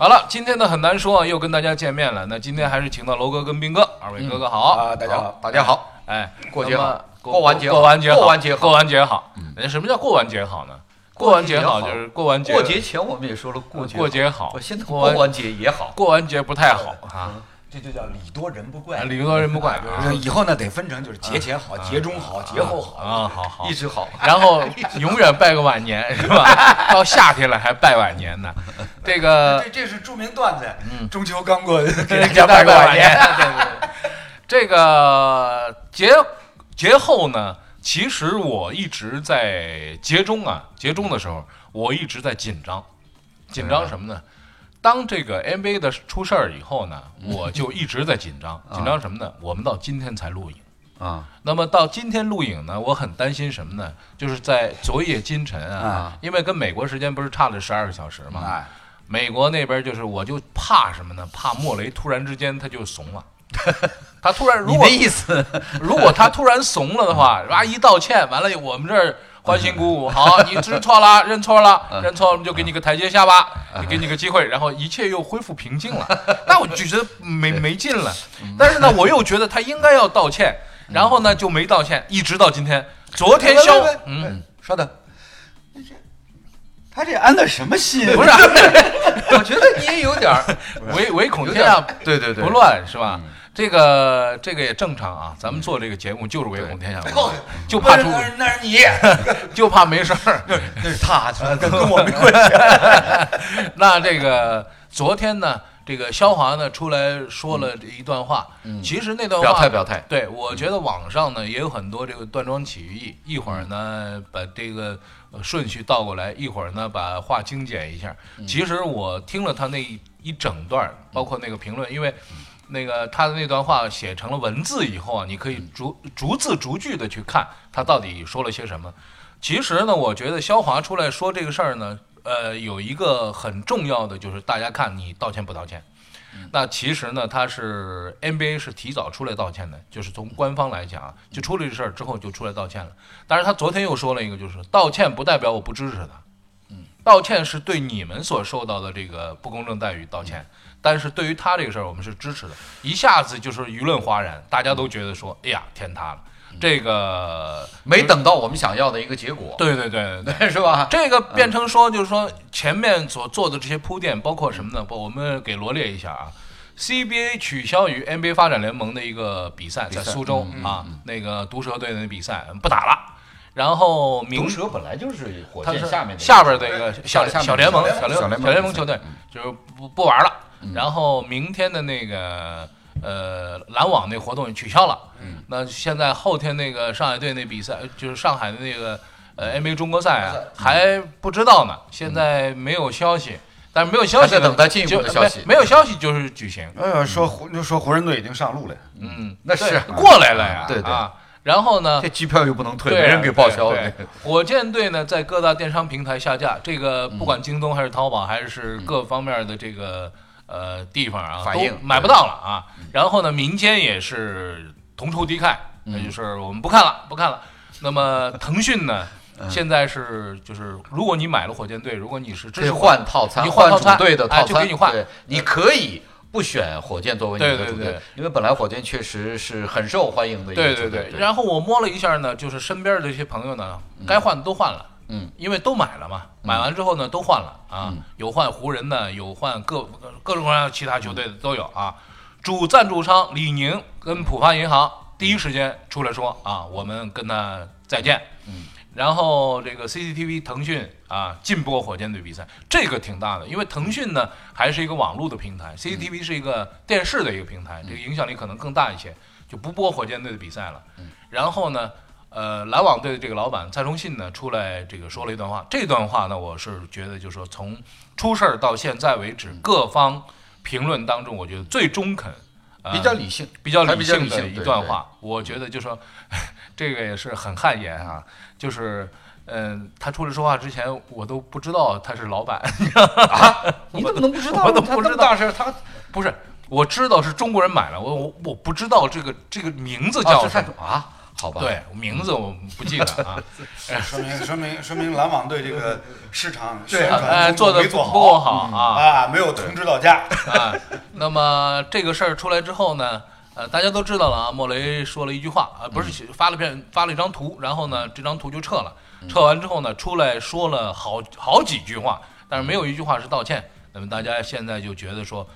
好了，今天呢很难说，又跟大家见面了。那今天还是请到楼哥跟斌哥，二位哥哥好啊，大家好，大家好。哎，过节好，过完节过完节过完节过完节好。那什么叫过完节好呢？过完节好就是过完节。过节前我们也说了过节过节好，现在过完节也好，过完节不太好啊。这就叫礼多人不怪，礼多人不怪。以后呢，得分成就是节前好，节中好，节后好啊，好好一直好。然后永远拜个晚年是吧？到夏天了还拜晚年呢。这个这这是著名段子。嗯，中秋刚过，给大家拜个晚年。对对。这个节节后呢，其实我一直在节中啊，节中的时候，我一直在紧张，紧张什么呢？当这个 NBA 的出事儿以后呢，我就一直在紧张，紧张什么呢？我们到今天才录影啊。那么到今天录影呢，我很担心什么呢？就是在昨夜今晨啊，因为跟美国时间不是差了十二个小时嘛。美国那边就是，我就怕什么呢？怕莫雷突然之间他就怂了。他突然，如果意思，如果他突然怂了的话，哇一道歉，完了我们这儿。欢欣鼓舞，好，你知错了，认错了，认错了，我们就给你个台阶下吧，给你个机会，然后一切又恢复平静了。那我就觉得没没劲了。但是呢，我又觉得他应该要道歉，然后呢就没道歉，一直到今天。昨天肖，嗯，稍等，他这安的什么心？不是，我觉得你也有点唯唯恐天下对对对不乱是吧？这个这个也正常啊，咱们做这个节目就是唯恐天下不乱，就怕出那是你，就怕没事儿，那是他，跟跟我没关系。那这个昨天呢，这个肖华呢出来说了一段话，其实那段话表态表态，对我觉得网上呢也有很多这个断章取义，一会儿呢把这个顺序倒过来，一会儿呢把话精简一下。其实我听了他那一整段，包括那个评论，因为。那个他的那段话写成了文字以后啊，你可以逐逐字逐句的去看他到底说了些什么。其实呢，我觉得肖华出来说这个事儿呢，呃，有一个很重要的就是大家看你道歉不道歉。那其实呢，他是 NBA 是提早出来道歉的，就是从官方来讲啊，就出了这事儿之后就出来道歉了。但是他昨天又说了一个，就是道歉不代表我不支持他，嗯，道歉是对你们所受到的这个不公正待遇道歉。但是对于他这个事儿，我们是支持的。一下子就是舆论哗然，大家都觉得说：“哎呀，天塌了！”这个没等到我们想要的一个结果。对对对对，是吧？这个变成说，就是说前面所做的这些铺垫，包括什么呢？不，我们给罗列一下啊。CBA 取消与 NBA 发展联盟的一个比赛，在苏州啊，那个毒蛇队的比赛不打了。然后，毒蛇本来就是火箭下面下边的一个小小联盟，小联小联盟球队，就是不不玩了。然后明天的那个呃篮网那活动也取消了。嗯，那现在后天那个上海队那比赛，就是上海的那个呃 NBA 中国赛啊，还不知道呢。现在没有消息，但是没有消息，等待进一步的消息。没有消息就是举行。呃，说湖就说湖人队已经上路了。嗯，那是过来了呀。对对。然后呢？这机票又不能退，没人给报销。火箭队呢，在各大电商平台下架，这个不管京东还是淘宝，还是各方面的这个。呃，地方啊，反应买不到了啊。然后呢，民间也是同仇敌忾，那就是我们不看了，不看了。那么 腾讯呢，现在是就是，如果你买了火箭队，如果你是支持换套餐，你换套餐对的套餐，就给你换。你可以不选火箭作为你的主队，因为本来火箭确实是很受欢迎的一个对对对。然后我摸了一下呢，就是身边的这些朋友呢，该换的都换了。嗯，因为都买了嘛，买完之后呢，都换了啊，有换湖人的，有换各各种各样其他球队的都有啊。主赞助商李宁跟浦发银行第一时间出来说啊，我们跟他再见。嗯，然后这个 CCTV 腾讯啊禁播火箭队比赛，这个挺大的，因为腾讯呢还是一个网络的平台，CCTV 是一个电视的一个平台，这个影响力可能更大一些，就不播火箭队的比赛了。然后呢？呃，篮网队的这个老板蔡崇信呢，出来这个说了一段话。这段话呢，我是觉得，就是说从出事儿到现在为止，各方评论当中，我觉得最中肯、比较理性、比较理性的一段话。我觉得就说这个也是很汗颜啊。就是，嗯，他出来说话之前，我都不知道他是老板。啊？你怎么能不知道？我都不知道。他不是，我知道是中国人买了，我我我不知道这个这个名字叫什么啊。好吧？对，名字我不记得啊。说明说明说明篮网队这个市场对宣哎，传做的没做不够好好啊啊，没有通知到家。啊。那么这个事儿出来之后呢，呃，大家都知道了啊。莫雷说了一句话啊，不是写发了篇发了一张图，然后呢，这张图就撤了。撤完之后呢，出来说了好好几句话，但是没有一句话是道歉。那么大家现在就觉得说，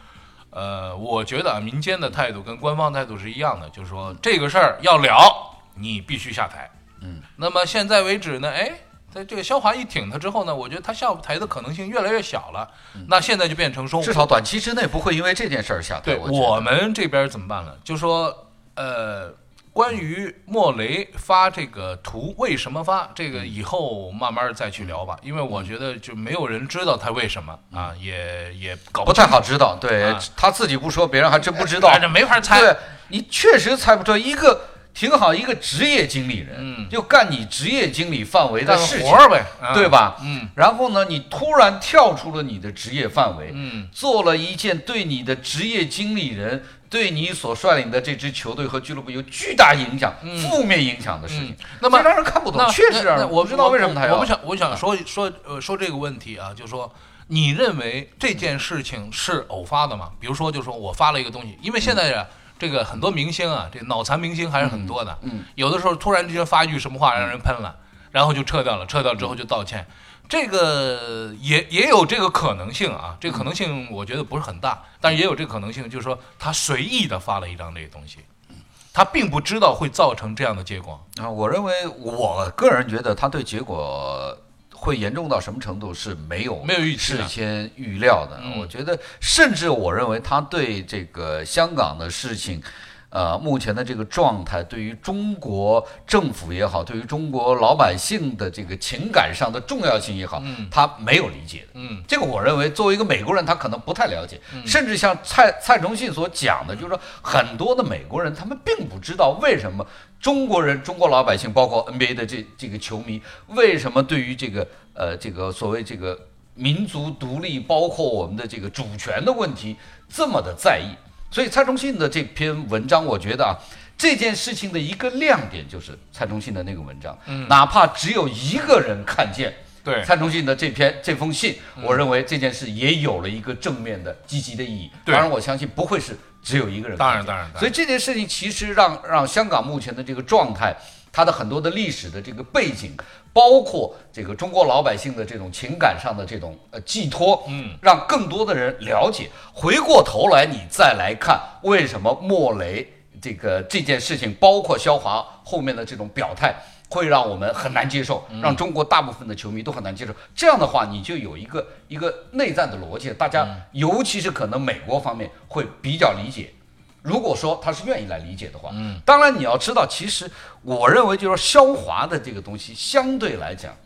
呃，我觉得啊，民间的态度跟官方态度是一样的，就是说这个事儿要了，你必须下台。嗯，那么现在为止呢，哎，在这个肖华一挺他之后呢，我觉得他下台的可能性越来越小了。那现在就变成说，至少短期之内不会因为这件事儿下台。对我我们这边怎么办呢？就说呃，关于莫雷发这个图为什么发，这个以后慢慢再去聊吧。因为我觉得就没有人知道他为什么啊，也也搞不太好知道。对啊他自己不说，别人还真不知道哎。这没法猜。对你确实猜不出来一个挺好一个职业经理人，嗯就干你职业经理范围的事情活，儿呗，啊对？吧？嗯然后呢，你突然跳出了你的职业范围，嗯做了一件对你的职业经理人、对你所率领的这支球队和俱乐部有巨大影响、嗯负面影响的事情嗯，那么这让人看不懂那，确实我不知道为什么他要。我不想，我想说说呃说这个问题啊，就说你认为这件事情是偶发的吗？比如说，就说我发了一个东西，因为现在呀。这个很多明星啊，这脑残明星还是很多的。嗯，有的时候突然之间发一句什么话让人喷了，然后就撤掉了，撤掉之后就道歉。这个也也有这个可能性啊，这个可能性我觉得不是很大，但是也有这个可能性，就是说他随意的发了一张这个东西，他并不知道会造成这样的结果。啊，我认为我个人觉得他对结果会严重到什么程度是没有没有预事先预料的。嗯我觉得，甚至我认为他对这个香港的事情。呃，目前的这个状态，对于中国政府也好，对于中国老百姓的这个情感上的重要性也好，嗯他没有理解的。嗯这个我认为，作为一个美国人，他可能不太了解，甚至像蔡蔡崇信所讲的，就是说很多的美国人他们并不知道为什么中国人、中国老百姓，包括 NBA 的这这个球迷，为什么对于这个呃这个所谓这个民族独立，包括我们的这个主权的问题这么的在意。所以蔡崇信的这篇文章，我觉得啊，这件事情的一个亮点就是蔡崇信的那个文章，嗯哪怕只有一个人看见。对蔡崇信的这篇这封信，嗯我认为这件事也有了一个正面的积极的意义。当然，我相信不会是只有一个人当然当然所以这件事情其实让让香港目前的这个状态，它的很多的历史的这个背景，包括这个中国老百姓的这种情感上的这种呃寄托，嗯，让更多的人了解。回过头来，你再来看为什么莫雷这个这件事情，包括肖华后面的这种表态。会让我们很难接受，让中国大部分的球迷都很难接受。这样的话，你就有一个一个内在的逻辑，大家尤其是可能美国方面会比较理解。如果说他是愿意来理解的话，嗯，当然你要知道，其实我认为就是说肖华的这个东西相对来讲，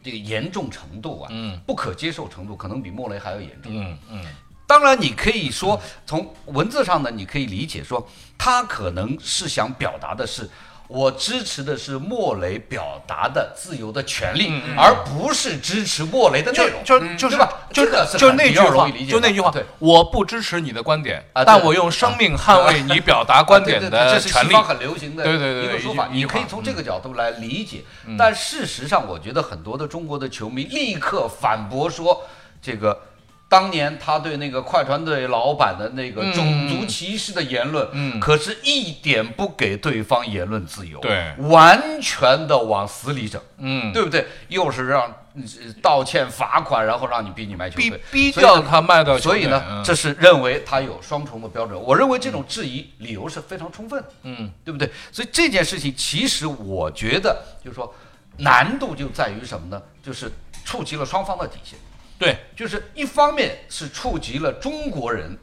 这个严重程度啊，嗯。不可接受程度可能比莫雷还要严重。嗯嗯。当然，你可以说从文字上呢，你可以理解说，他可能是想表达的是，我支持的是莫雷表达的自由的权利，而不是支持莫雷的内容。就就是对吧？就是就那句话就那句话对，我不支持你的观点啊，但我用生命捍卫你表达观点啊对对对的权利。这是西方。很流行的对对对对一个说法，你可以从这个角度来理解。但事实上，我觉得很多的中国的球迷立刻反驳说，这个当年他对那个快船队老板的那个嗯种族歧视的言论，嗯可是一点不给对方言论自由，对完全的往死里整，嗯，对不对？又是让呃道歉、罚款，然后让你逼你卖球逼队，逼所以呢掉他卖到所以呢，嗯这是认为他有双重的标准。我认为这种质疑理由是非常充分的，嗯对不对？所以这件事情其实我觉得，就是说难度就在于什么呢？就是触及了双方的底线。对，就是一方面是触及了中国人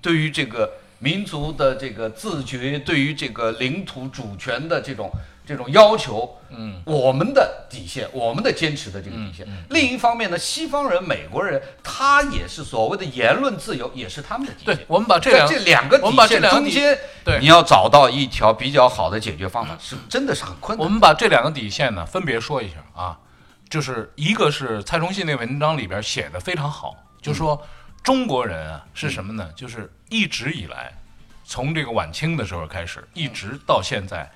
对于这个民族的这个自觉，对于这个领土主权的这种这种要求，嗯，我们的底线，我们的坚持的这个底线。另一方面呢，西方人、美国人，他也是所谓的言论自由，也是他们的底线对。，我们把这两这两个底线中间，对你要找到一条比较好的解决方法，是真的是很困难我。们把这两个底线呢分别说一下啊，就是一个是蔡崇信那文章里边写的非常好，就说中国人啊是什么呢？就是一直以来，从这个晚清的时候开始，一直到现在，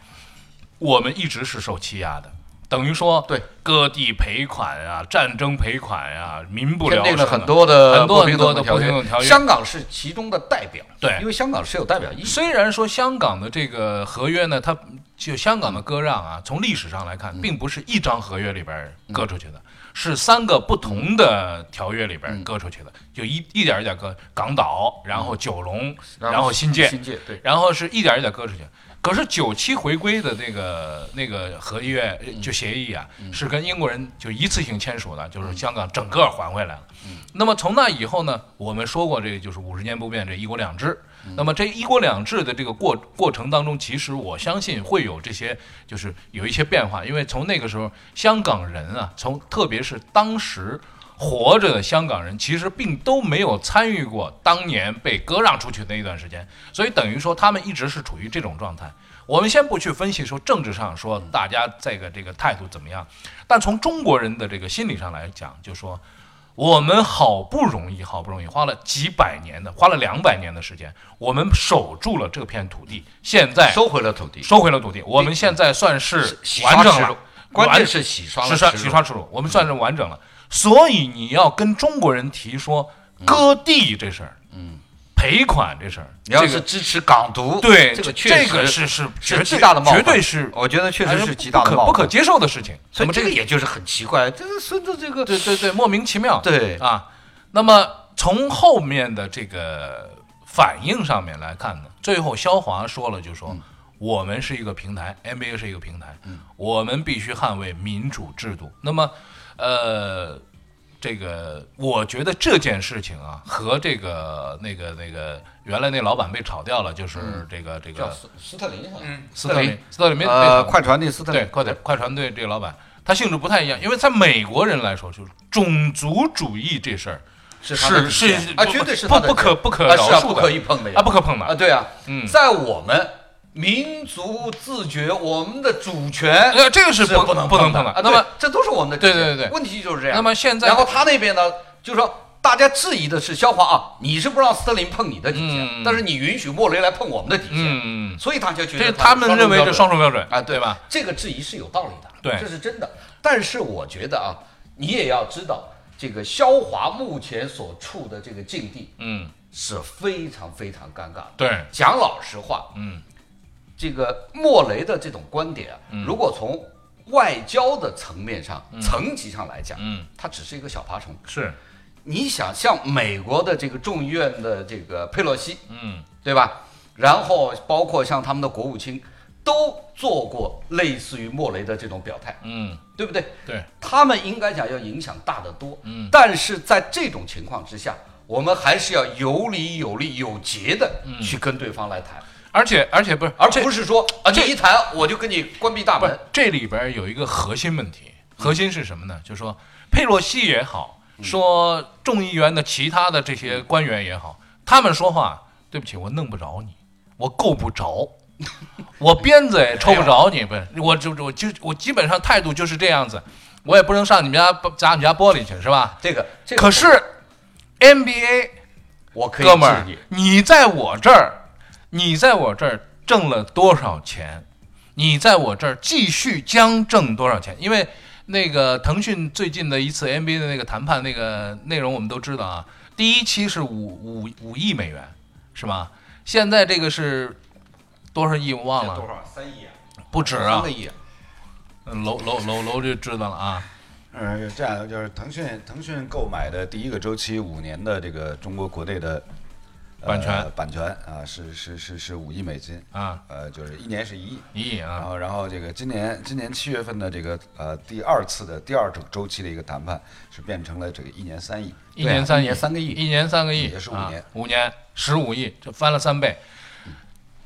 我们一直是受欺压的，等于说对割地赔款啊、战争赔款啊、民不聊生、很多的很多很多的不平等条约香港是其中的代表，对。因为香港是有代表意义。虽然说香港的这个合约呢，它就香港的割让啊，从历史上来看，并不是一张合约里边割出去的，是三个不同的条约里边割出去的，就一一点一点割，港岛，然后九龙，然后新界，新界对，然后是一点一点割出去。可是九七回归的那个那个合约呃就协议啊，是跟英国人就一次性签署的，就是香港整个还回来了。那么从那以后呢，我们说过这个就是五十年不变，这一国两制。那么这一国两制的这个过过程当中，其实我相信会有这些，就是有一些变化，因为从那个时候，香港人啊，从特别是当时活着的香港人，其实并都没有参与过当年被割让出去的那段时间，所以等于说他们一直是处于这种状态。我们先不去分析说政治上说大家这个这个态度怎么样，但从中国人的这个心理上来讲，就说我们好不容易好不容易花了几百年的，花了两百年的时间，我们守住了这片土地，现在收回了土地，收回了土地，我们现在算是洗完整了关键是洗刷了是洗刷耻辱，我们算是完整了。所以你要跟中国人提说割地这事儿，嗯，赔款这事儿，你要是支持港独，对这个确这实个是是绝是对大的冒犯，绝对是我觉得确实是极大的不可冒犯。不可接受的事情。所以那么这个也就是很奇怪，这个孙子这个对对对，莫名其妙。对。啊，那么从后面的这个反应上面来看呢，最后肖华说了，就说、嗯。我们是一个平台，NBA 是一个平台，我们必须捍卫民主制度。那么，呃。这个，我觉得这件事情啊，和这个那个那个原来那老板被炒掉了，就是这个、这个叫斯斯特林好像，嗯斯特林，斯特林没被炒呃，快船队斯特林，对快点快船队这个老板，他性质不太一样，因为在美国人来说，就是种族主义这事儿是是是啊，绝对是不不可不可饶恕的不可以碰的呀。啊，不可碰的。啊，对啊，嗯。在我们民族自觉，我们的主权呃，这个是不不能不能碰的。啊。那么这都是我们的对对对对问题就是这样。那么现在然后他那边呢，就是说。大家质疑的是肖华啊，你是不让斯特林碰你的底线，嗯但是你允许莫雷来碰我们的底线，嗯，所以大家觉这得他们认为这双重重标准啊，对吧？？这个质疑是有道理的，对这是真的。但是我觉得啊，你也要知道，这个肖华目前所处的这个境地嗯，是非常非常尴尬的。对，讲老实话，嗯这个莫雷的这种观点啊，如果从外交的层面上、层级上来讲，嗯，它只是一个小爬虫。是，你想，像美国的这个众议院的这个佩洛西，嗯。对吧？然后包括像他们的国务卿，都做过类似于莫雷的这种表态，嗯，对不对？对，他们应该讲要影响大得多。嗯，但是在这种情况之下，我们还是要有理有利有节的去跟对方来谈，而且而且不是，而这不是说啊，这你一谈我就跟你关闭大门。这里边有一个核心问题，核心是什么呢？就是说佩洛西也好，说众议员的其他的这些官员也好，他们说话，对不起，我弄不着你，我够不着。我鞭子也抽不着你，不是，我就我就我基本上态度就是这样子，我也不能上你们家砸你们家玻璃去，是吧？这个，这个可是 NBA 我可以哥们儿你在我这儿，你在我这儿挣了多少钱？你在我这儿继续将挣多少钱？因为那个腾讯最近的一次 NBA 的那个谈判那个内容我们都知道啊，第一期是五五五亿美元，是吧？现在这个是多少亿我忘了，多少？三亿啊？不止啊三个，亿，嗯楼楼楼楼就知道了啊。嗯，这样就是腾讯腾讯购买的第一个周期五年的这个中国国内的、呃版权版权啊，是是是是五亿美金啊，呃，就是一年是一亿。一亿啊，然后，然后这个今年今年七月份的这个呃第二次的第二周周期的一个谈判是变成了这个一年三亿，一年三亿，三个亿一年三个亿，也是五啊年五年十五亿，这翻了三倍。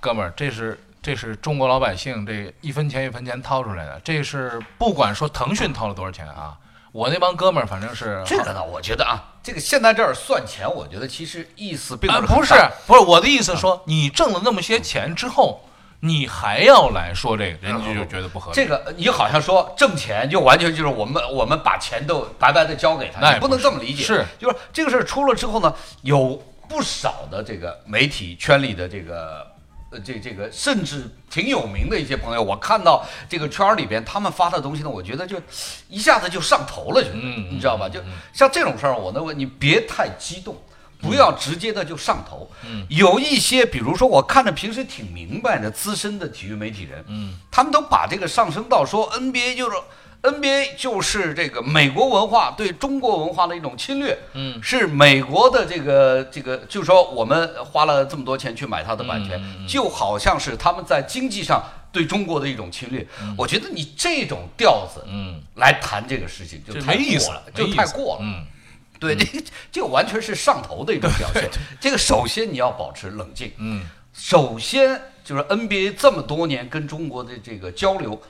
哥们儿，这是这是中国老百姓这一分钱一分钱掏出来的，这是不管说腾讯掏了多少钱啊，我那帮哥们儿反正是这个呢，我觉得啊，这个现在这儿算钱，我觉得其实意思并啊不是很不是不是我的意思说，你挣了那么些钱之后，你还要来说这个，人家就觉得不合理。这个你好像说挣钱就完全就是我们我们把钱都白白的交给他，你不能这么理解。是，就是这个事儿出了之后呢，有不少的这个媒体圈里的这个呃，这这个甚至挺有名的一些朋友，我看到这个圈儿里边他们发的东西呢，我觉得就一下子就上头了，就嗯你知道吧？就像这种事儿，我呢问你别太激动。不要直接的就上头，嗯有一些，比如说我看着平时挺明白的资深的体育媒体人，嗯，他们都把这个上升到说 NBA 就是 NBA 就是这个美国文化对中国文化的一种侵略，嗯是美国的这个这个，就是说我们花了这么多钱去买它的版权，就好像是他们在经济上对中国的一种侵略。我觉得你这种调子嗯，来谈这个事情就太过了，，就太过了。嗯对，这 个这个完全是上头的一种表现。这个首先你要保持冷静，嗯首先就是 NBA 这么多年跟中国的这个交流，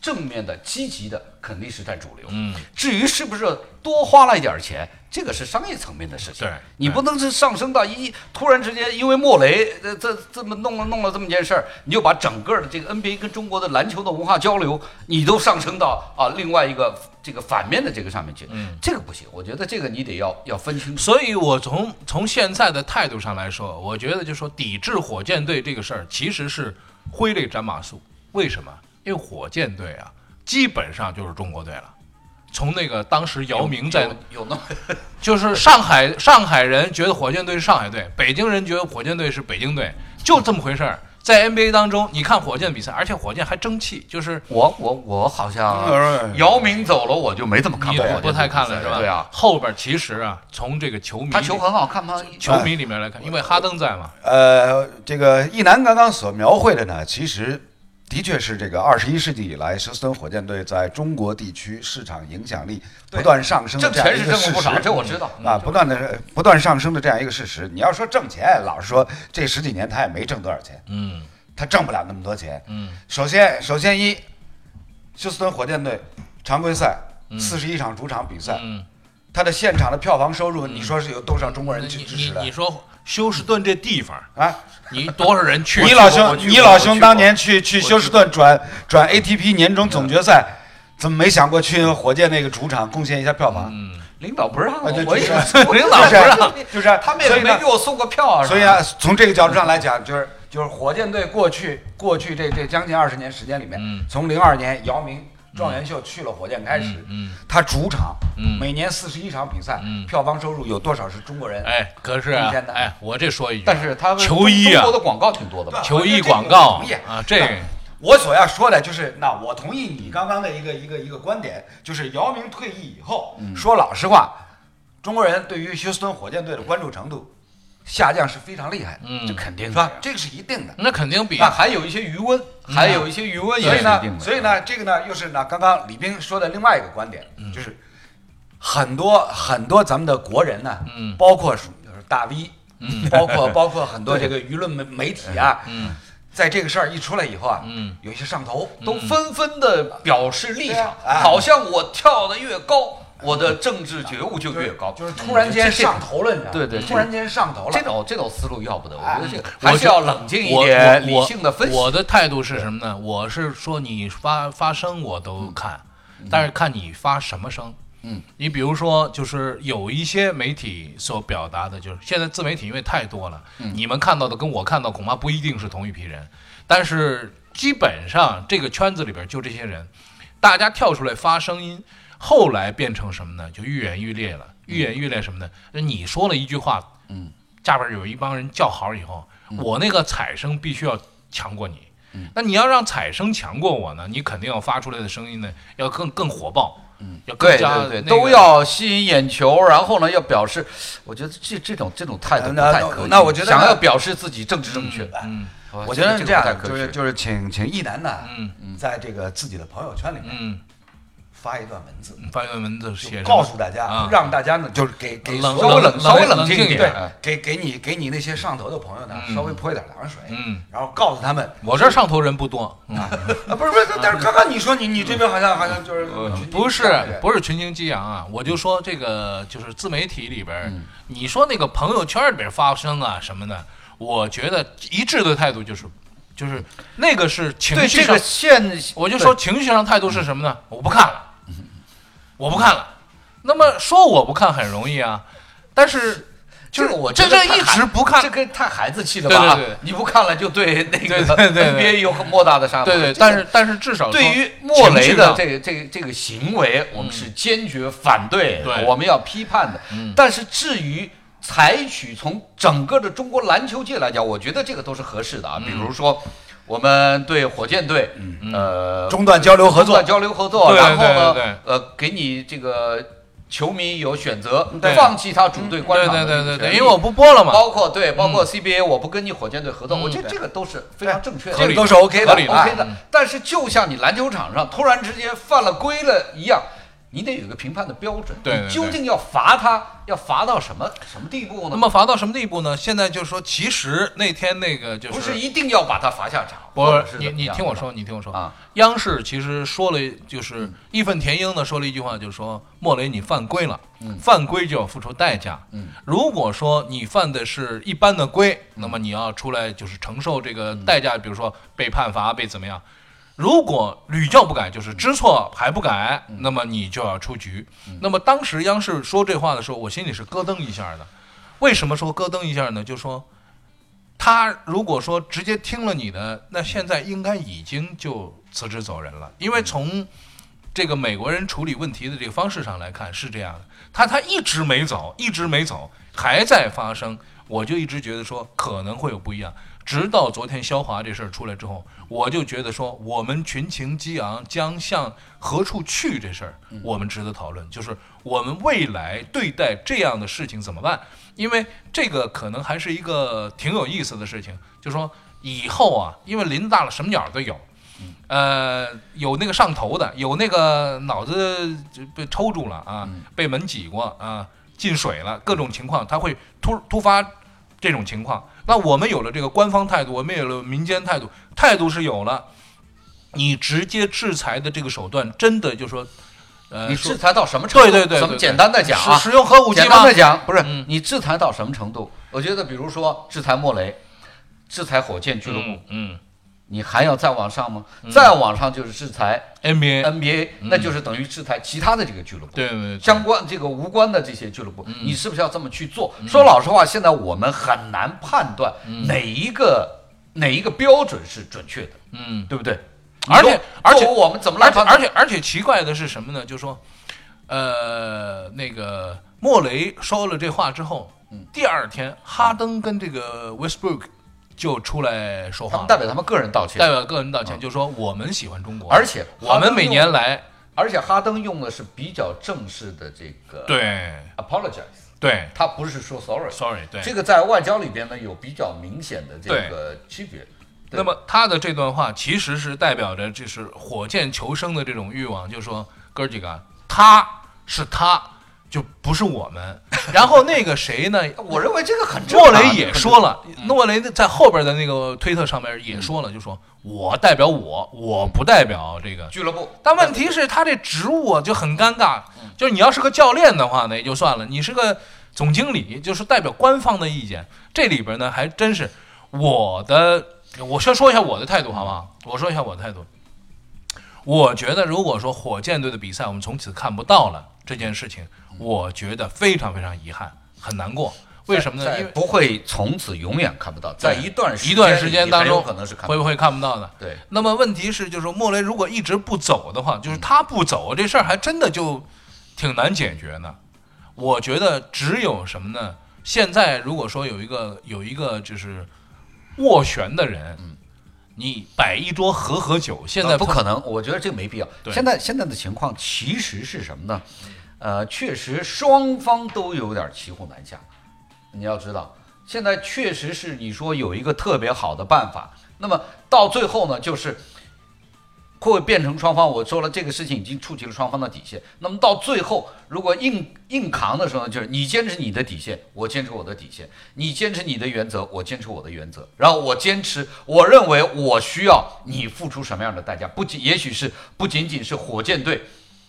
正面的、积极的肯定是在主流。嗯，至于是不是多花了一点钱，这个是商业层面的事情。对你不能是上升到一突然之间，因为莫雷呃这这么弄了弄了这么件事儿，你就把整个的这个 NBA 跟中国的篮球的文化交流，你都上升到啊另外一个这个反面的这个上面去。嗯，这个不行，我觉得这个你得要要分清楚。所以我从从现在的态度上来说，我觉得就说抵制火箭队这个事儿其实是挥泪斩马谡。为什么？因为火箭队啊，基本上就是中国队了。从那个当时姚明在有有那么 就是上海上海人觉得火箭队是上海队，北京人觉得火箭队是北京队，就这么回事儿。在 NBA 当中，你看火箭比赛，而且火箭还争气，就是我我我好像嗯姚明走了，我就没怎么看你过。不太看了是吧？对啊，后边其实啊，从这个球迷他球很好看吗？球迷里面来看，因为哈登在嘛，呃，这个一楠刚刚所描绘的呢，其实的确是这个二十一世纪以来，休斯顿火箭队在中国地区市场影响力不断上升的这样钱是挣了不少，一个事实。这我知道。啊，不断的不断上升的这样一个事实。你要说挣钱，老实说，这十几年他也没挣多少钱，嗯他挣不了那么多钱。嗯首先，首先一，休斯顿火箭队常规赛四十一场主场比赛，嗯，它的现场的票房收入，你说是有多少中国人去支持的你你？说休斯顿这地方，啊，你多少人去？你老兄你老兄当年去去休斯顿转转 ATP 年终总决赛，怎么没想过去火箭那个主场贡献一下票房？嗯，领导不让我也就是 领导不让，就是他们也没给我送过票啊。所以啊，从这个角度上来讲，就是就是火箭队过去过去这这将近二十年时间里面，嗯从零二年姚明状元秀去了火箭开始，嗯他主场、嗯每年四十一场比赛，嗯票房收入有多少是中国人？哎，可是哎，我这说一句，但是他们球衣啊中国的广告挺多的吧？球衣广告啊，这我所要说的就是，那我同意你刚刚的一个一个一个观点，就是姚明退役以后，嗯说老实话，中国人对于休斯顿火箭队的关注程度下降是非常厉害的，嗯。这肯定是吧？这个是一定的。那肯定比那还有一些余温，还有一些余温也所以呢是一定，的。所以呢，这个呢，又是呢，刚刚李斌说的另外一个观点，嗯。就是很多很多咱们的国人呢，嗯。包括就是大 V，包括包括很多这个舆论媒媒体啊，嗯。在这个事儿一出来以后啊，嗯。有一些上头，都纷纷的表示立场，好像我跳的越高，我的政治觉悟就越高。就是突然间上头了，你知道吗？对对突然间上头了。这种这种思路要不得，我觉得这个还是要冷静一点，理性的分析。我的态度是什么呢？我是说你发发声我都看，但是看你发什么声。嗯，你比如说，就是有一些媒体所表达的，就是现在自媒体因为太多了，你们看到的跟我看到恐怕不一定是同一批人，但是基本上这个圈子里边就这些人，大家跳出来发声音，后来变成什么呢？就愈演愈烈了，愈演愈烈什么呢？你说了一句话，嗯，下边有一帮人叫好以后，我那个彩声必须要强过你。嗯。那你要让彩声强过我呢，你肯定要发出来的声音呢要更更火爆，嗯，要更对加对都要吸引眼球，然后呢，要表示，我觉得这这种这种态度不那太可以。那我觉得想要表示自己政治正确，嗯我觉得是这样就是就是请请一楠呢，嗯。在这个自己的朋友圈里面嗯，发一段文字，发一段文字写告诉大家啊，让大家呢，就是给给稍微冷稍微冷冷静一点给给你给你那些上头的朋友呢，嗯。稍微泼一点凉水，嗯，然后告诉他们，我这上头人不多，嗯。啊，不是不是，但是刚刚你说你你这边好像好像就是不是不是是群情激昂啊，我就说这个就是自媒体里边你说那个朋友圈里边发生啊什么的，我觉得一致的态度就是就是那个是情绪上对这个，现，我就说情绪上态度是什么呢？我不看了，我不看了。那么说我不看很容易啊，但是就是我这这一直不看这跟太孩子气了吧？对对对你不看了就对那个 NBA 有很莫大的伤害。对对，但是但是至少对于莫雷的这个这个这个行为，我们是坚决反对，对我们要批判的。但是至于采取从整个的中国篮球界来讲，我觉得这个都是合适的啊。比如说，我们对火箭队，呃，中断交流合作。中断，交流合作，然后呢对对。对，呃，给你这个球迷有选择对，放弃他主队观对场的对对对对，这个权利。因为我不播了嘛，包括对，包括 CBA，我不跟你火箭队合作，嗯我觉得这个都是非常正确的，合理这个都是 OK 的合理的，OK 的嗯。但是就像你篮球场上突然之间犯了规了一样，你得有一个评判的标准，对对你究竟要罚他，要罚到什么什么地步呢？那么罚到什么地步呢？现在就是说，其实那天那个就是不是一定要把他罚下场，不是你你听我说，你听我说啊，央视其实说了，就是义愤填膺的说了一句话，就是说莫雷你犯规了，犯规就要付出代价。嗯如果说你犯的是一般的规，那么你要出来就是承受这个代价，比如说被判罚被怎么样。如果屡教不改，就是知错还不改，那么你就要出局。那么当时央视说这话的时候，我心里是咯噔一下的。为什么说咯噔一下呢？就说他如果说直接听了你的，那现在应该已经就辞职走人了，因为从这个美国人处理问题的这个方式上来看是这样的，他他一直没走，一直没走，还在发生，我就一直觉得说可能会有不一样。直到昨天肖华这事儿出来之后，我就觉得说我们群情激昂将向何处去这事儿，我们值得讨论，就是我们未来对待这样的事情怎么办？因为这个可能还是一个挺有意思的事情，就是说以后啊，因为林子大了，什么鸟都有。呃，有那个上头的，有那个脑子就被抽住了啊，被门挤过啊，进水了，各种情况，它会突突发这种情况。那我们有了这个官方态度，我们有了民间态度，态度是有了。你直接制裁的这个手段，真的就说，呃，你制裁到什么程度？对对对，咱们简单的讲啊使，用核武器简单？的讲，不是嗯你制裁到什么程度？我觉得，比如说制裁莫雷，制裁火箭俱乐部，嗯你还要再往上吗？再往上就是制裁嗯，NBA，NBA，那就是等于制裁其他的这个俱乐部。对对对，相关这个无关的这些俱乐部，嗯你是不是要这么去做？说老实话，现在我们很难判断嗯哪一个哪一个标准是准确的，嗯。对不对？而且而且我们怎么来而且判？而且而且奇怪的是什么呢？就是说，呃，那个莫雷说了这话之后，嗯第二天哈登跟这个 Westbrook 就出来说话，他们代表他们个人道歉，代表个人道歉，就说我们喜欢中国，而且我们每年来，而且哈登用的是比较正式的这个对。apologize，对。他不是说 sorry。，sorry，对。这个在外交里边呢有比较明显的这个区别。那么他的这段话其实是代表着就是火箭求生的这种欲望，就是说哥几个，他是他，就不是我们。然后那个谁呢？我认为这个很正常。莫雷也说了，诺雷在后边的那个推特上面也说了，就说我代表我，我不代表这个。俱乐部，但问题是，他这职务啊就很尴尬，就是你要是个教练的话呢也就算了，你是个总经理，就是代表官方的意见。这里边呢还真是我的，我先说一下我的态度好不好？我说一下我的态度。我觉得，如果说火箭队的比赛我们从此看不到了这件事情，我觉得非常非常遗憾，很难过。为什么呢？因为不会从此永远看不到，在一段一段时间当中有可能是看。会不会看不到呢？对，那么问题是，就是说莫雷如果一直不走的话，就是他不走这事儿还真的就挺难解决呢。我觉得只有什么呢？现在如果说有一个有一个就是斡旋的人，你摆一桌和和酒，现在呃不可能，我觉得这个没必要。现在现在的情况其实是什么呢？呃，确实双方都有点骑虎难下。你要知道，现在确实是你说有一个特别好的办法，那么到最后呢，就是会变成双方。我说了，这个事情已经触及了双方的底线。那么到最后，如果硬硬扛的时候呢，就是你坚持你的底线，我坚持我的底线；你坚持你的原则，我坚持我的原则。然后我坚持，我认为我需要你付出什么样的代价？不仅也许是不仅仅是火箭队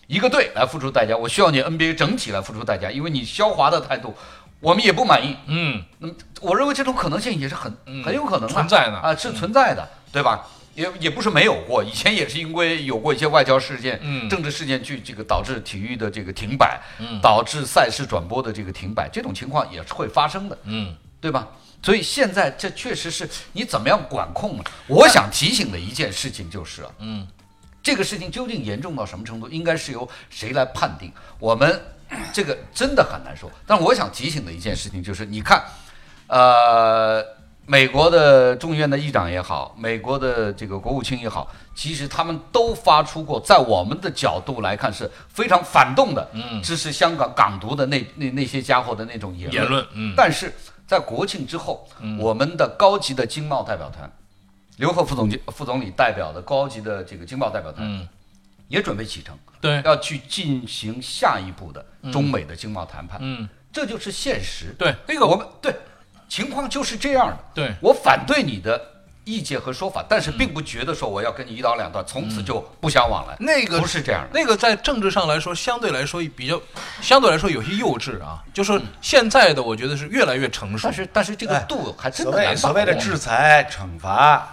一个队来付出代价，我需要你 NBA 整体来付出代价，因为你肖华的态度，我们也不满意。嗯那么我认为这种可能性也是很嗯很有可能的存在的啊，是存在的，对吧？也也不是没有过，以前也是因为有过一些外交事件、嗯政治事件去这个导致体育的这个停摆，嗯导致赛事转播的这个停摆，这种情况也是会发生的，嗯对吧？所以现在这确实是你怎么样管控呢？我想提醒的一件事情就是啊，嗯这个事情究竟严重到什么程度，应该是由谁来判定？我们这个真的很难说。但我想提醒的一件事情就是，你看，呃，美国的众议院的议长也好，美国的这个国务卿也好，其实他们都发出过，在我们的角度来看是非常反动的，嗯。支持香港港独的那那那些家伙的那种言言论嗯。但是在国庆之后，我们的高级的经贸代表团，刘鹤副总副总理代表的高级的这个经贸代表团，嗯，也准备启程，对，要去进行下一步的中美的经贸谈判。嗯。这就是现实。对，那个我们对情况就是这样的。对我反对你的意见和说法，但是并不觉得说我要跟你一刀两断，从此就不相往来。那个不是这样的。那个在政治上来说，相对来说比较，相对来说有些幼稚啊。就是现在的，我觉得是越来越成熟但。是但是这个哎度还真所的难所谓的制裁惩罚，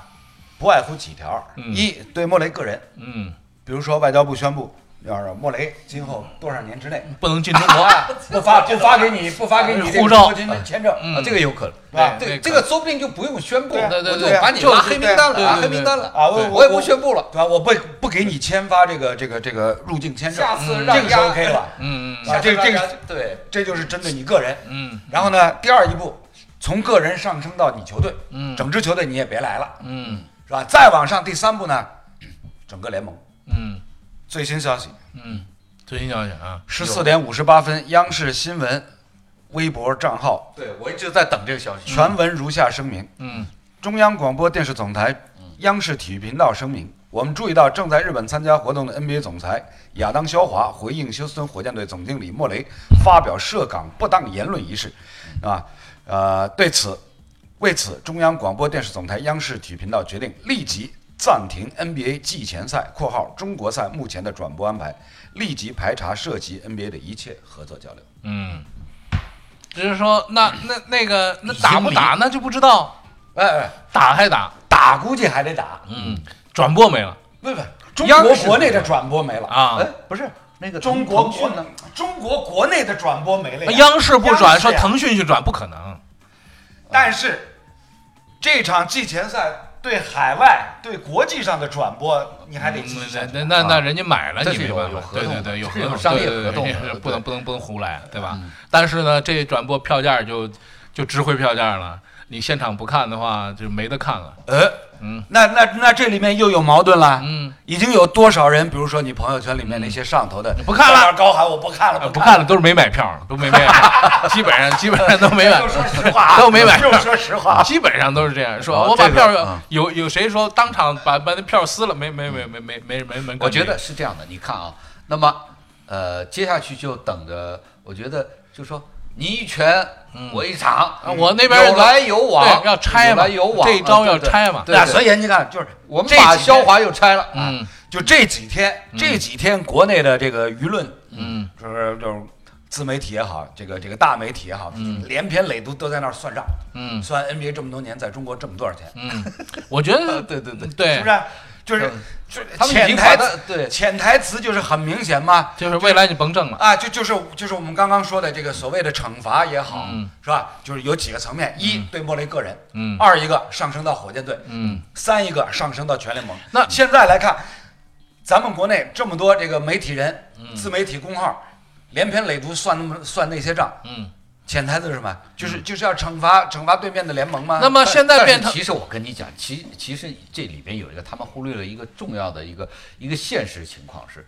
不外乎几条：嗯一对莫雷个人，嗯，比如说外交部宣布，要是莫雷今后多少年之内不能进中国。不发不发给你不发给你这个护照签签证，这个有可能。是吧？对，这个说不定就不用宣布，对啊对对我就把你拉就黑名单了，黑名单了啊，我我也不宣布了。对吧？我不不给你签发这个这个这个入境签证，下次嗯让这个是押 OK 了，嗯嗯啊，这这个对，这就是针对你个人。嗯然后呢，第二一步，从个人上升到你球队，嗯整支球队你也别来了，嗯是吧？再往上，第三步呢，整个联盟。嗯最新消息，嗯，最新消息啊，十四点五十八分，央视新闻微博账号。对我一直在等这个消息。全文如下声明：嗯。中央广播电视总台、央视体育频道声明，我们注意到正在日本参加活动的 NBA 总裁亚当肖华回应休斯顿火箭队总经理莫雷发表涉港不当言论一事，啊，呃，对此，为此，中央广播电视总台央视体育频道决定立即暂停 NBA 季前赛（括号中国赛）目前的转播安排，立即排查涉及 NBA 的一切合作交流。嗯，只是说那那那个那打不打那就不知道，哎哎，打还打，打估计还得打，嗯，转播没了不不，中国国内的转播没了。啊哎。，不是那个中国国腾讯呢？中国国内的转播没了，央视不转，说腾讯去转，不可能。但是这场季前赛对海外、对国际上的转播，你还得那那那那人家买了，你没办法。有合同对对对，有合同，商业对对对合同不能不能不能胡来，对吧嗯？但是呢，这转播票价就就值回票价了。你现场不看的话，就没得看了。呃，嗯，那那那这里面又有矛盾了。嗯，已经有多少人，比如说你朋友圈里面那些上头的，不看了高喊我不看了，呃不看看了都是没买票，都没买票，基本上基本上都没买 就，说实话，都没买票说实话，基本上都是这样说。哦我把票这个嗯有有谁说当场把把那票撕了？没没没没没没没没。我觉得是这样的，你看啊，那么呃，接下去就等着，我觉得就说你一拳我一场，啊我那边有来有往，对要拆嘛有往，这一招要拆嘛。那对。对所以你看，就是我们把肖华又拆了，啊。嗯。就这几天，这几天国内的这个舆论，嗯。就是就是自媒体也好，这个这个大媒体也好，连篇累牍都在那儿算账，嗯。算 NBA 这么多年在中国挣多少钱，嗯，我觉得 对对对，对。是不，是？就是嗯就是潜台词，对潜台词就是很明显嘛，就是未来你甭挣了。啊，就就是就是我们刚刚说的这个所谓的惩罚也好，嗯是吧？就是有几个层面：一对莫雷个人，嗯二一个上升到火箭队，嗯三一个上升到全联盟。那现在来看，咱们国内这么多这个媒体人、嗯自媒体公号，连篇累牍算那么算那些账，嗯，潜台词是什么？就是就是要惩罚惩罚对面的联盟吗？那么现在变成其实我跟你讲，其其实这里边有一个他们忽略了一个重要的一个一个现实情况是，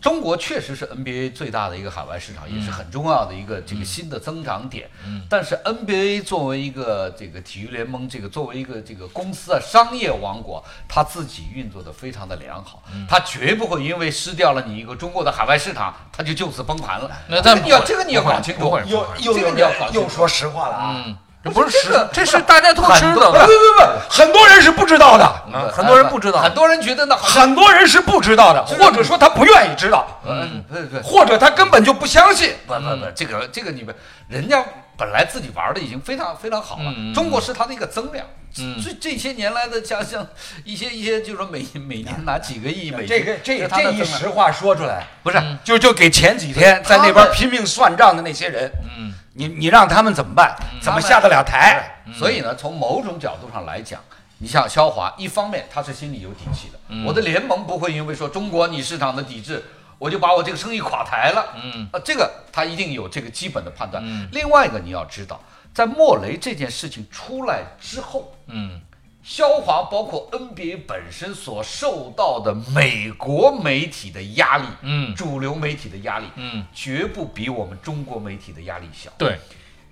中国确实是 NBA 最大的一个海外市场，也是很重要的一个这个新的增长点。但是 NBA 作为一个这个体育联盟，这个作为一个这个公司啊商业王国，它自己运作的非常的良好，它绝不会因为失掉了你一个中国的海外市场，它就就此崩盘了。那咱这个你要这个你要搞清楚。又又有这个你要搞清楚。又说实话了啊！不是这个，这是大家都知道的不不的。不，很多人是不知道的，啊很多人不知道。很多人觉得呢，好很多人是不知道的，或者说他不愿意知道，嗯，对对，或者他根本就不相信。不不不，这个这个你们，人家本来自己玩的已经非常非常好了，中国是它的一个增量，嗯这这些年来的像像一些一些，就是说每每年拿几个亿美金，这个这这一实话说出来，不是就就给前几天在那边拼命算账的那些人，嗯你你让他们怎么办？怎么下得了台？所以呢，从某种角度上来讲，你像肖华，一方面他是心里有底气的，嗯我的联盟不会因为说中国你市场的抵制，我就把我这个生意垮台了。嗯啊，这个他一定有这个基本的判断。嗯另外一个你要知道，在莫雷这件事情出来之后，嗯。肖华包括 NBA 本身所受到的美国媒体的压力，嗯。主流媒体的压力，嗯，绝不比我们中国媒体的压力小。对，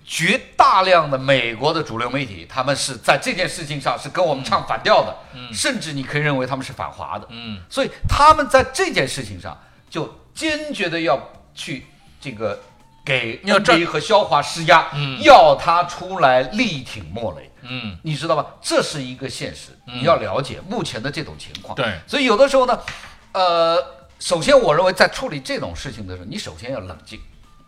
绝大量的美国的主流媒体，他们是在这件事情上是跟我们唱反调的，嗯。甚至你可以认为他们是反华的，嗯。所以他们在这件事情上就坚决的要去这个给要这和肖华施压，嗯要他出来力挺莫雷。嗯你知道吧？这是一个现实，你要了解目前的这种情况。对所以有的时候呢，呃，首先我认为在处理这种事情的时候，你首先要冷静，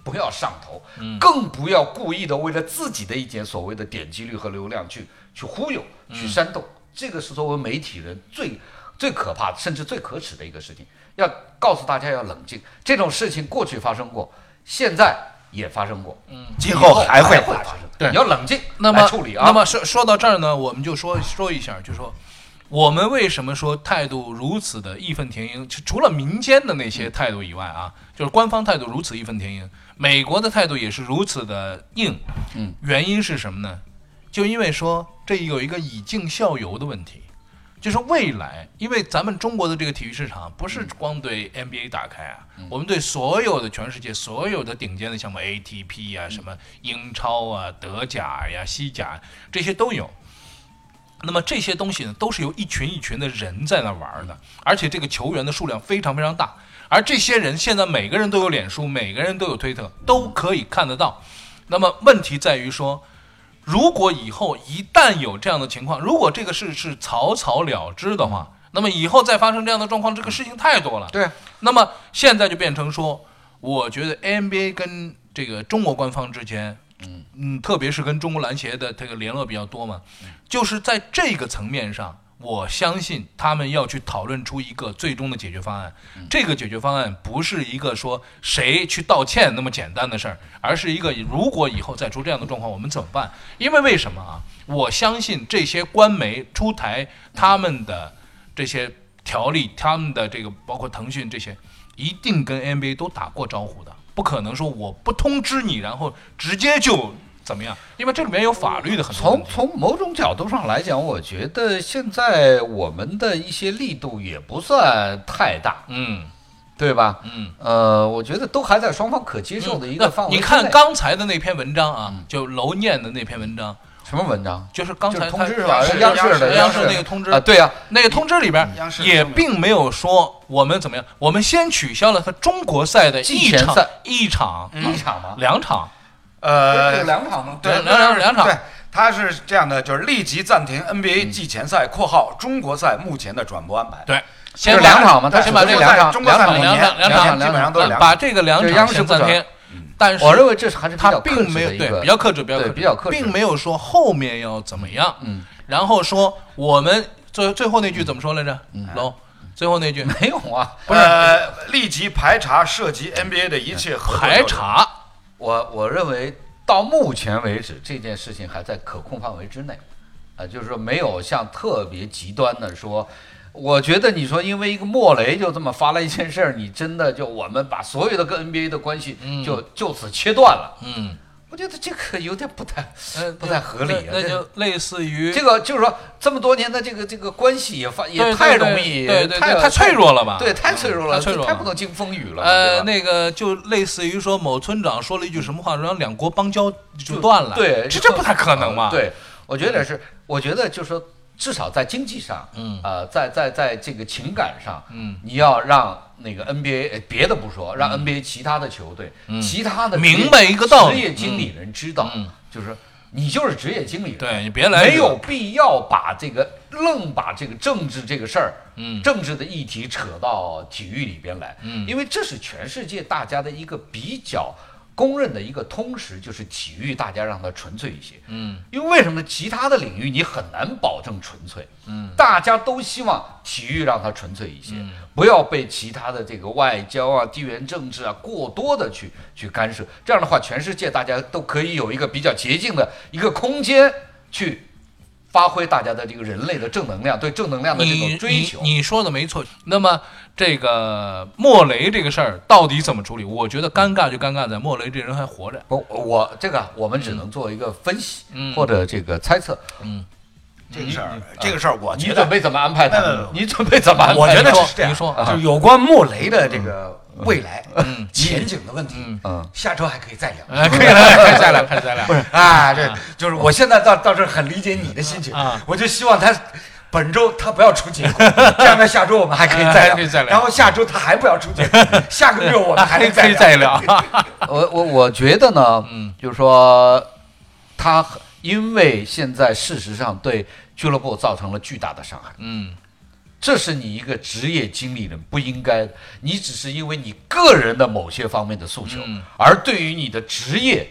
不要上头，更不要故意的为了自己的一点所谓的点击率和流量去去忽悠、去煽动。这个是作为媒体人最最可怕，甚至最可耻的一个事情。要告诉大家要冷静，这种事情过去发生过，现在也发生过，嗯，今后还会发生。对你要冷静那么处理啊。那么说说到这儿呢，我们就说说一下，就说我们为什么说态度如此的义愤填膺？除除了民间的那些态度以外啊，就是官方态度如此义愤填膺，美国的态度也是如此的硬。嗯，原因是什么呢？就因为说这有一个以儆效尤的问题。就是未来，因为咱们中国的这个体育市场不是光对 NBA 打开啊，我们对所有的全世界所有的顶尖的项目 ATP 啊、什么英超啊、德甲呀、西甲这些都有。那么这些东西呢，都是由一群一群的人在那玩的，而且这个球员的数量非常非常大。而这些人现在每个人都有脸书，每个人都有推特，都可以看得到。那么问题在于说，如果以后一旦有这样的情况，如果这个事是草草了之的话，那么以后再发生这样的状况，这个事情太多了。对，那么现在就变成说，我觉得 NBA 跟这个中国官方之间，嗯。特别是跟中国篮协的这个联络比较多嘛，就是在这个层面上，我相信他们要去讨论出一个最终的解决方案。这个解决方案不是一个说谁去道歉那么简单的事儿，而是一个如果以后再出这样的状况，我们怎么办？因为为什么啊？我相信这些官媒出台他们的这些条例，他们的这个包括腾讯这些，一定跟 NBA 都打过招呼的，不可能说我不通知你，然后直接就怎么样，因为这里面有法律的很多。从从某种角度上来讲，我觉得现在我们的一些力度也不算太大，嗯对吧？嗯，呃，我觉得都还在双方可接受的一个范围。你看刚才的那篇文章啊，就楼念的那篇文章，什么文章？就是刚才就是通知是吧？是央视的央视视那个通知啊，对呀，那个通知里边也并没有说我们怎么样，我们先取消了他中国赛的季一场前赛一场、一场吗？两场，呃，两场吗？对两两两场对，他是这样的，就是立即暂停 NBA 季前赛（括号中国赛目前的转播安排）。对，就先两场嘛，他先把这两场两场，中国赛两场两场两基本上都是两场。把这个两场先暂停，但是我认为这是还是比他较克并没有制的一个对比较克制，比较克制，比较克制并没有说后面要怎么样。嗯，然后说我们最最后那句怎么说来着？龙，最后那句没有啊。不是、呃立即排查涉及 NBA 的一切合作排。查，我我认为到目前为止这件事情还在可控范围之内，啊、就是说没有像特别极端的说。我觉得你说因为一个莫雷就这么发了一件事儿，你真的就我们把所有的跟 NBA 的关系嗯就、就此切断了，嗯，我觉得这个有点不太呃不太合理啊那就类似于这个就是说这么多年的这个这个关系也发也太容易对对太太脆弱了吧？对，太脆弱了，太脆弱了太不能经风雨了。呃，那个就类似于说某村长说了一句什么话，让两国邦交就断了，对，这这不太可能嘛？，对，我觉得是，我觉得就是说，至少在经济上，嗯。呃，在在在这个情感上，嗯，你要让那个 NBA 呃别的不说，让 NBA 其他的球队、嗯。其他的明白一个道理。职业经理人知道，嗯就是你就是职业经理人，对你别来没有必要把这个愣把这个政治这个事儿，嗯。政治的议题扯到体育里边来，嗯。因为这是全世界大家的一个比较公认的一个通识就是体育，大家让它纯粹一些。嗯因为为什么呢？其他的领域你很难保证纯粹。嗯，大家都希望体育让它纯粹一些，不要被其他的这个外交啊、地缘政治啊过多的去去干涉。这样的话，全世界大家都可以有一个比较洁净的一个空间去发挥大家的这个人类的正能量，对正能量的这种追求。你你说的没错。那么这个莫雷这个事儿到底怎么处理？我觉得尴尬就尴尬在莫雷这人还活着。不，我这个我们只能做一个分析、嗯或者这个猜测。嗯这个事儿，这个事儿，我觉得，你准备怎么安排他不不不？你准备怎么安排？我觉得是这样，你说啊就是有关莫雷的这个未来嗯前景的问题，嗯嗯，下周还可以再聊。哎，可以了，看再来，看再聊。不是啊，这就是我现在倒倒是很理解你的心情啊，我就希望他本周他不要出结果，这样呢下周我们还可以再聊，可以再聊。然后下周他还不要出结果，下个月我们还可以能可以再聊。我我我觉得呢，嗯，就是说，他很因为现在事实上对俱乐部造成了巨大的伤害，嗯这是你一个职业经理人不应该的。你只是因为你个人的某些方面的诉求，嗯而对于你的职业，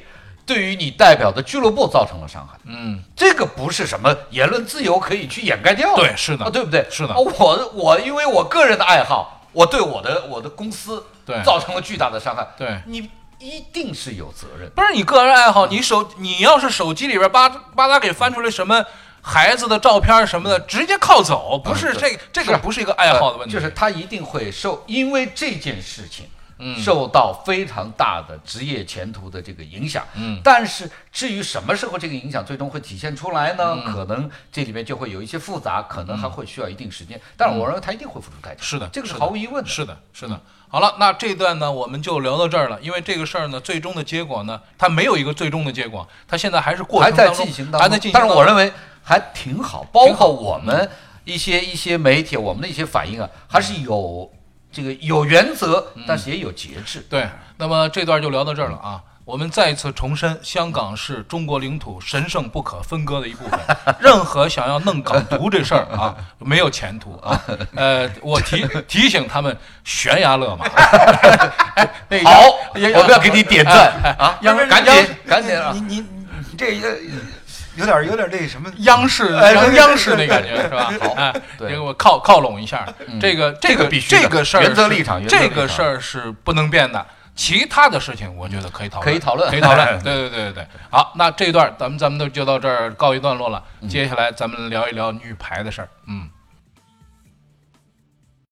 对于你代表的俱乐部造成了伤害。嗯，这个不是什么言论自由可以去掩盖掉的，对是的啊对不对？是的啊我我因为我个人的爱好，我对我的我的公司对造成了巨大的伤害，对。你一定是有责任。不是你个人爱好，你手你要是手机里边吧吧嗒给翻出来什么孩子的照片什么的，直接靠走，不是嗯这个这个不是一个爱好的问题，呃就是他一定会受，因为这件事情，嗯受到非常大的职业前途的这个影响。嗯但是至于什么时候这个影响最终会体现出来呢？嗯可能这里面就会有一些复杂，可能还会需要一定时间。但是我认为他一定会付出代价。是的这个是毫无疑问的。是的，是的。好了，那这段呢，我们就聊到这儿了。因为这个事儿呢，最终的结果呢，它没有一个最终的结果，它现在还是过还在程当中还在进行但当中。是我认为还挺好，包括我们一些一些媒体，我们的一些反应啊，还是有这个有原则，嗯但是也有节制。对，那么这段就聊到这儿了啊。我们再一次重申，香港是中国领土神圣不可分割的一部分。任何想要弄港独这事儿啊，没有前途啊。呃，我提提醒他们悬崖勒马。哎，那个好，杨我们要给你点赞啊！央赶紧赶紧啊！你你你这个有点有点那什么，央视央央视那感觉是吧？好哎，对这个我靠靠拢一下，这个这这个必须这个事儿原则立场原则立场这个事儿是不能变的。其他的事情，我觉得可以讨论，可以讨论可以讨论。对对对对对。好，那这一段咱们咱们都就到这儿告一段落了。接下来咱们聊一聊女排的事儿。嗯。